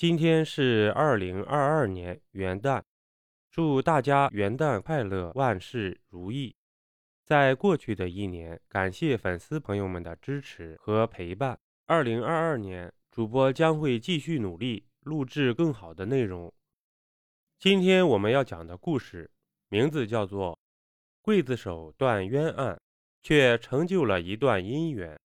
今天是二零二二年元旦，祝大家元旦快乐，万事如意。在过去的一年，感谢粉丝朋友们的支持和陪伴。二零二二年，主播将会继续努力，录制更好的内容。今天我们要讲的故事名字叫做《刽子手断冤案》，却成就了一段姻缘。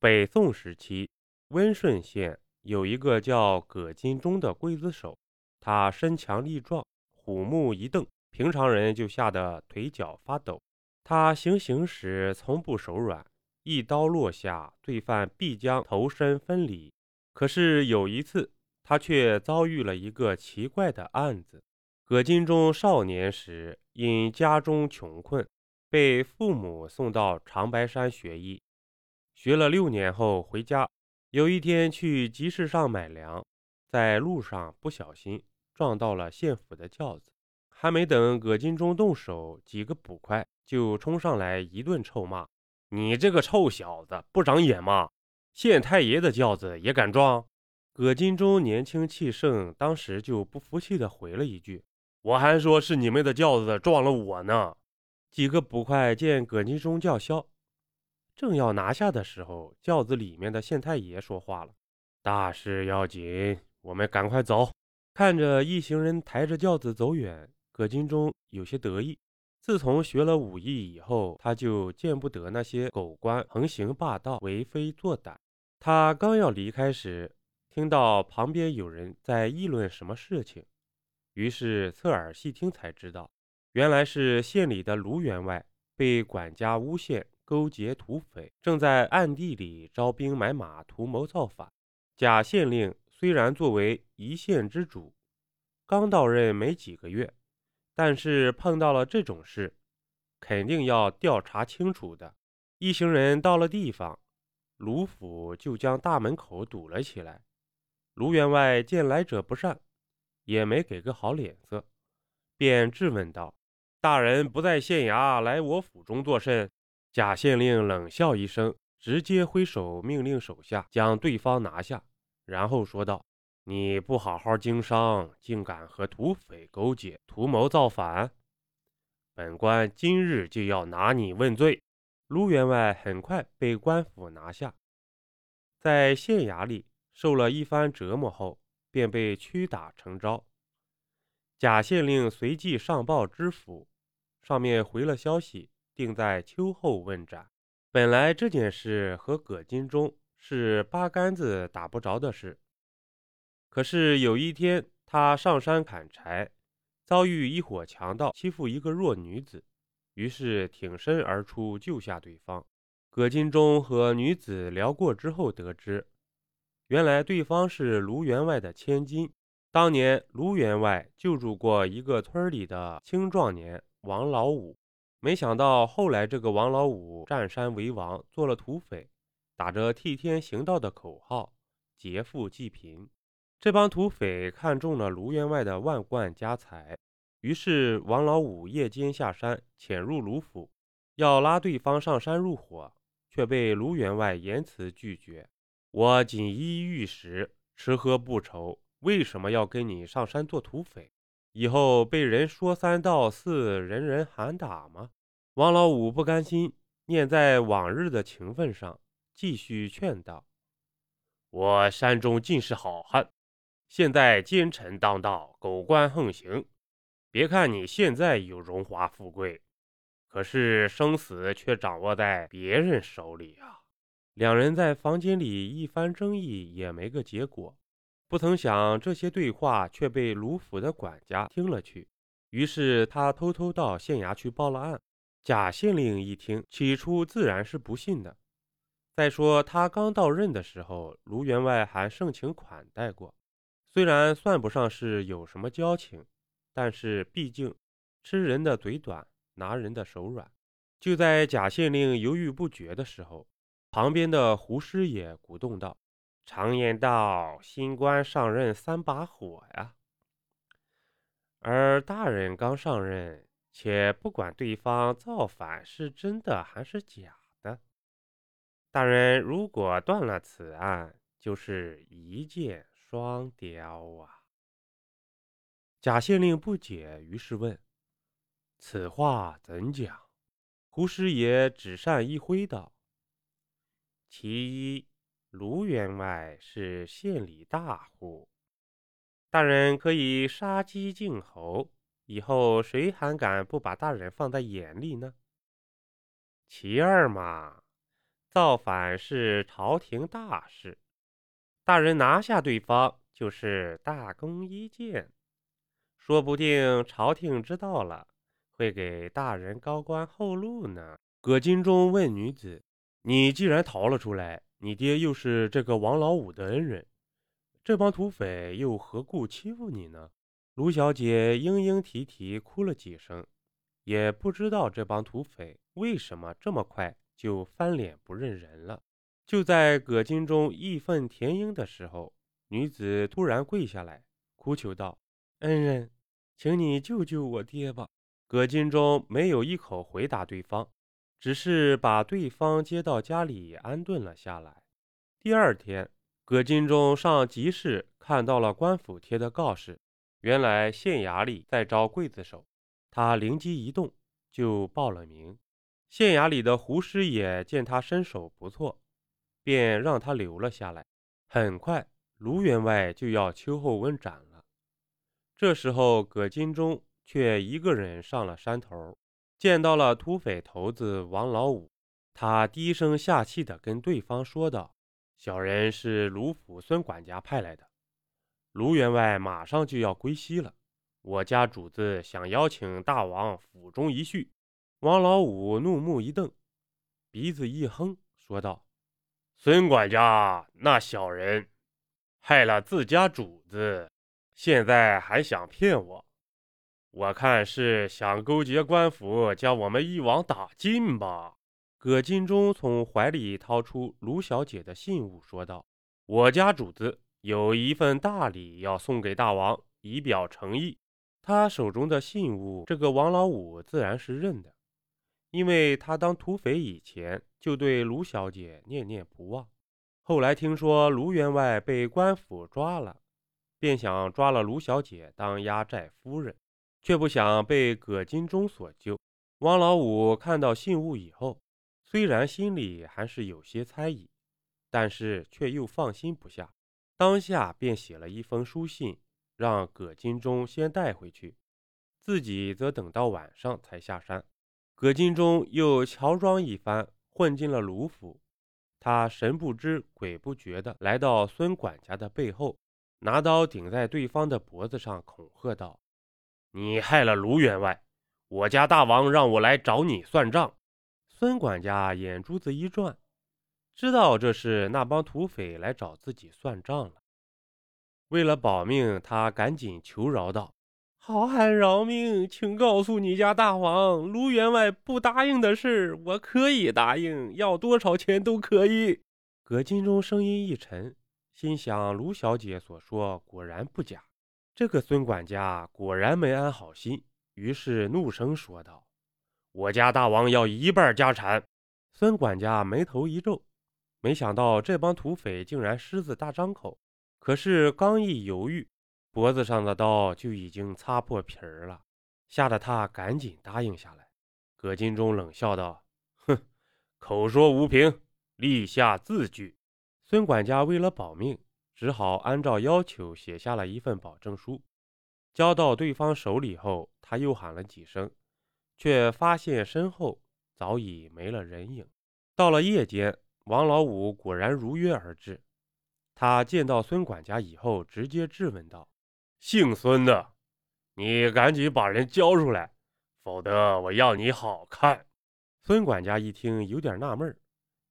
北宋时期，温顺县有一个叫葛金忠的刽子手，他身强力壮，虎目一瞪，平常人就吓得腿脚发抖。他行刑时从不手软，一刀落下，罪犯必将头身分离。可是有一次，他却遭遇了一个奇怪的案子。葛金忠少年时因家中穷困，被父母送到长白山学艺。学了六年后回家，有一天去集市上买粮，在路上不小心撞到了县府的轿子。还没等葛金忠动手，几个捕快就冲上来一顿臭骂：“你这个臭小子，不长眼吗？县太爷的轿子也敢撞？”葛金忠年轻气盛，当时就不服气地回了一句：“我还说是你们的轿子撞了我呢。”几个捕快见葛金忠叫嚣，正要拿下的时候，轿子里面的县太爷说话了：“大事要紧，我们赶快走。”看着一行人抬着轿子走远。葛金忠有些得意。自从学了武艺以后，他就见不得那些狗官横行霸道、为非作歹。他刚要离开时，听到旁边有人在议论什么事情，于是侧耳细听，才知道原来是县里的卢员外被管家诬陷勾结土匪，正在暗地里招兵买马，图谋造反。贾县令虽然作为一县之主，刚到任没几个月。但是碰到了这种事，肯定要调查清楚的。一行人到了地方，卢府就将大门口堵了起来。卢员外见来者不善，也没给个好脸色，便质问道：“大人不在县衙，来我府中作甚？”贾县令冷笑一声，直接挥手命令手下将对方拿下，然后说道。你不好好经商，竟敢和土匪勾结，图谋造反！本官今日就要拿你问罪。卢员外很快被官府拿下，在县衙里受了一番折磨后，便被屈打成招。贾县令随即上报知府，上面回了消息，定在秋后问斩。本来这件事和葛金忠是八竿子打不着的事。可是有一天，他上山砍柴，遭遇一伙强盗欺负一个弱女子，于是挺身而出救下对方。葛金忠和女子聊过之后，得知原来对方是卢员外的千金。当年卢员外救助过一个村里的青壮年王老五，没想到后来这个王老五占山为王，做了土匪，打着替天行道的口号，劫富济贫。这帮土匪看中了卢员外的万贯家财，于是王老五夜间下山潜入卢府，要拉对方上山入伙，却被卢员外严词拒绝。我锦衣玉食，吃喝不愁，为什么要跟你上山做土匪？以后被人说三道四，人人喊打吗？王老五不甘心，念在往日的情分上，继续劝道：“我山中尽是好汉。”现在奸臣当道，狗官横行。别看你现在有荣华富贵，可是生死却掌握在别人手里啊！两人在房间里一番争议，也没个结果。不曾想，这些对话却被卢府的管家听了去。于是他偷偷到县衙去报了案。贾县令一听，起初自然是不信的。再说他刚到任的时候，卢员外还盛情款待过。虽然算不上是有什么交情，但是毕竟吃人的嘴短，拿人的手软。就在贾县令犹豫不决的时候，旁边的胡师爷鼓动道：“常言道，新官上任三把火呀。而大人刚上任，且不管对方造反是真的还是假的，大人如果断了此案，就是一箭。”双雕啊！贾县令不解，于是问：“此话怎讲？”胡师爷纸扇一挥道：“其一，卢员外是县里大户，大人可以杀鸡儆猴，以后谁还敢不把大人放在眼里呢？其二嘛，造反是朝廷大事，大人拿下对方就是大功一件。”说不定朝廷知道了，会给大人高官厚禄呢。葛金忠问女子：“你既然逃了出来，你爹又是这个王老五的恩人，这帮土匪又何故欺负你呢？”卢小姐嘤嘤啼啼哭了几声，也不知道这帮土匪为什么这么快就翻脸不认人了。就在葛金忠义愤填膺的时候，女子突然跪下来，哭求道：“恩人。”请你救救我爹吧！葛金忠没有一口回答对方，只是把对方接到家里安顿了下来。第二天，葛金忠上集市看到了官府贴的告示，原来县衙里在招刽子手，他灵机一动，就报了名。县衙里的胡师爷见他身手不错，便让他留了下来。很快，卢员外就要秋后问斩了。这时候，葛金忠却一个人上了山头，见到了土匪头子王老五。他低声下气地跟对方说道：“小人是卢府孙管家派来的，卢员外马上就要归西了，我家主子想邀请大王府中一叙。”王老五怒目一瞪，鼻子一哼，说道：“孙管家，那小人害了自家主子。”现在还想骗我？我看是想勾结官府，将我们一网打尽吧。葛金忠从怀里掏出卢小姐的信物，说道：“我家主子有一份大礼要送给大王，以表诚意。”他手中的信物，这个王老五自然是认的，因为他当土匪以前就对卢小姐念念不忘。后来听说卢员外被官府抓了。便想抓了卢小姐当压寨夫人，却不想被葛金忠所救。王老五看到信物以后，虽然心里还是有些猜疑，但是却又放心不下，当下便写了一封书信，让葛金忠先带回去，自己则等到晚上才下山。葛金忠又乔装一番，混进了卢府。他神不知鬼不觉地来到孙管家的背后。拿刀顶在对方的脖子上，恐吓道：“你害了卢员外，我家大王让我来找你算账。”孙管家眼珠子一转，知道这是那帮土匪来找自己算账了。为了保命，他赶紧求饶道：“好汉饶命，请告诉你家大王，卢员外不答应的事，我可以答应，要多少钱都可以。”葛金忠声音一沉。心想卢小姐所说果然不假，这个孙管家果然没安好心，于是怒声说道：“我家大王要一半家产。”孙管家眉头一皱，没想到这帮土匪竟然狮子大张口，可是刚一犹豫，脖子上的刀就已经擦破皮儿了，吓得他赶紧答应下来。葛金忠冷笑道：“哼，口说无凭，立下字据。”孙管家为了保命，只好按照要求写下了一份保证书。交到对方手里后，他又喊了几声，却发现身后早已没了人影。到了夜间，王老五果然如约而至。他见到孙管家以后，直接质问道：“姓孙的，你赶紧把人交出来，否则我要你好看！”孙管家一听，有点纳闷。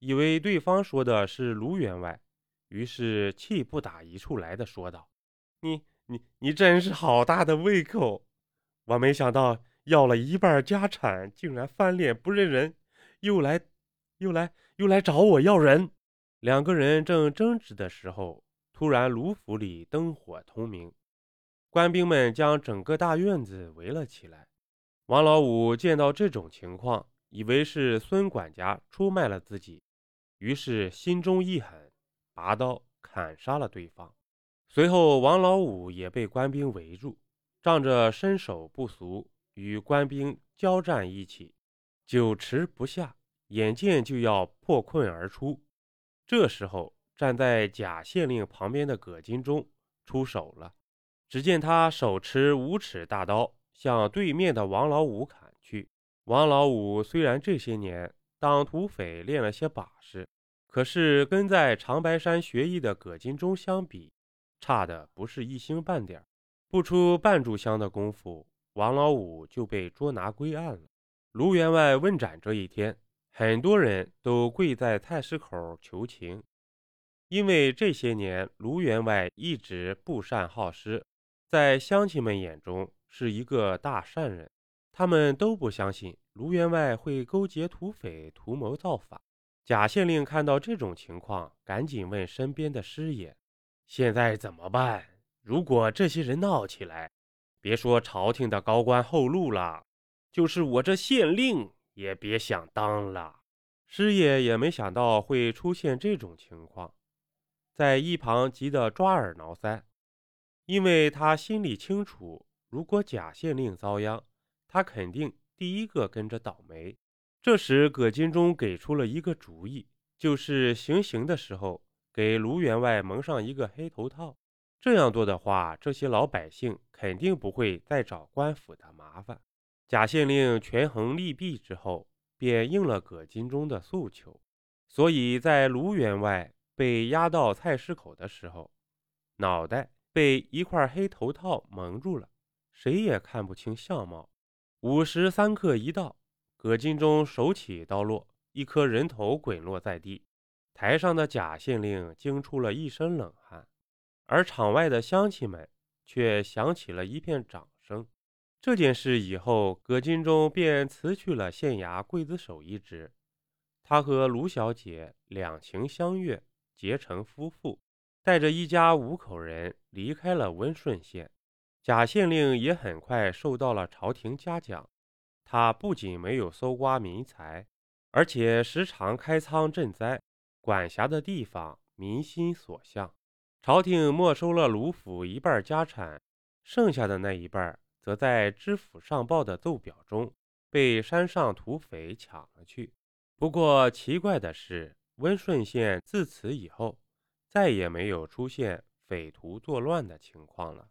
以为对方说的是卢员外，于是气不打一处来的说道：“你你你真是好大的胃口！我没想到要了一半家产，竟然翻脸不认人，又来又来又来找我要人。”两个人正争执的时候，突然卢府里灯火通明，官兵们将整个大院子围了起来。王老五见到这种情况，以为是孙管家出卖了自己。于是心中一狠，拔刀砍杀了对方。随后，王老五也被官兵围住，仗着身手不俗，与官兵交战一起，久持不下，眼见就要破困而出。这时候，站在贾县令旁边的葛金忠出手了。只见他手持五尺大刀，向对面的王老五砍去。王老五虽然这些年当土匪练了些把式，可是跟在长白山学艺的葛金忠相比，差的不是一星半点不出半炷香的功夫，王老五就被捉拿归案了。卢员外问斩这一天，很多人都跪在菜市口求情，因为这些年卢员外一直不善好施，在乡亲们眼中是一个大善人，他们都不相信卢员外会勾结土匪图谋造反。贾县令看到这种情况，赶紧问身边的师爷。现在怎么办？如果这些人闹起来，别说朝廷的高官厚禄了，就是我这县令也别想当了。师爷也没想到会出现这种情况，在一旁急得抓耳挠腮，因为他心里清楚，如果贾县令遭殃，他肯定第一个跟着倒霉。这时，葛金忠给出了一个主意，就是行刑的时候。给卢员外蒙上一个黑头套，这样做的话，这些老百姓肯定不会再找官府的麻烦。贾县令权衡利弊之后，便应了葛金忠的诉求。所以在卢员外被押到菜市口的时候，脑袋被一块黑头套蒙住了，谁也看不清相貌。午时三刻一到，葛金忠手起刀落，一颗人头滚落在地。台上的贾县令惊出了一身冷汗，而场外的乡亲们却响起了一片掌声。这件事以后，葛金忠便辞去了县衙刽子手一职。他和卢小姐两情相悦，结成夫妇，带着一家五口人离开了温顺县。贾县令也很快受到了朝廷嘉奖。他不仅没有搜刮民财，而且时常开仓赈灾。管辖的地方民心所向，朝廷没收了卢府一半家产，剩下的那一半则在知府上报的奏表中被山上土匪抢了去。不过奇怪的是，温顺县自此以后再也没有出现匪徒作乱的情况了。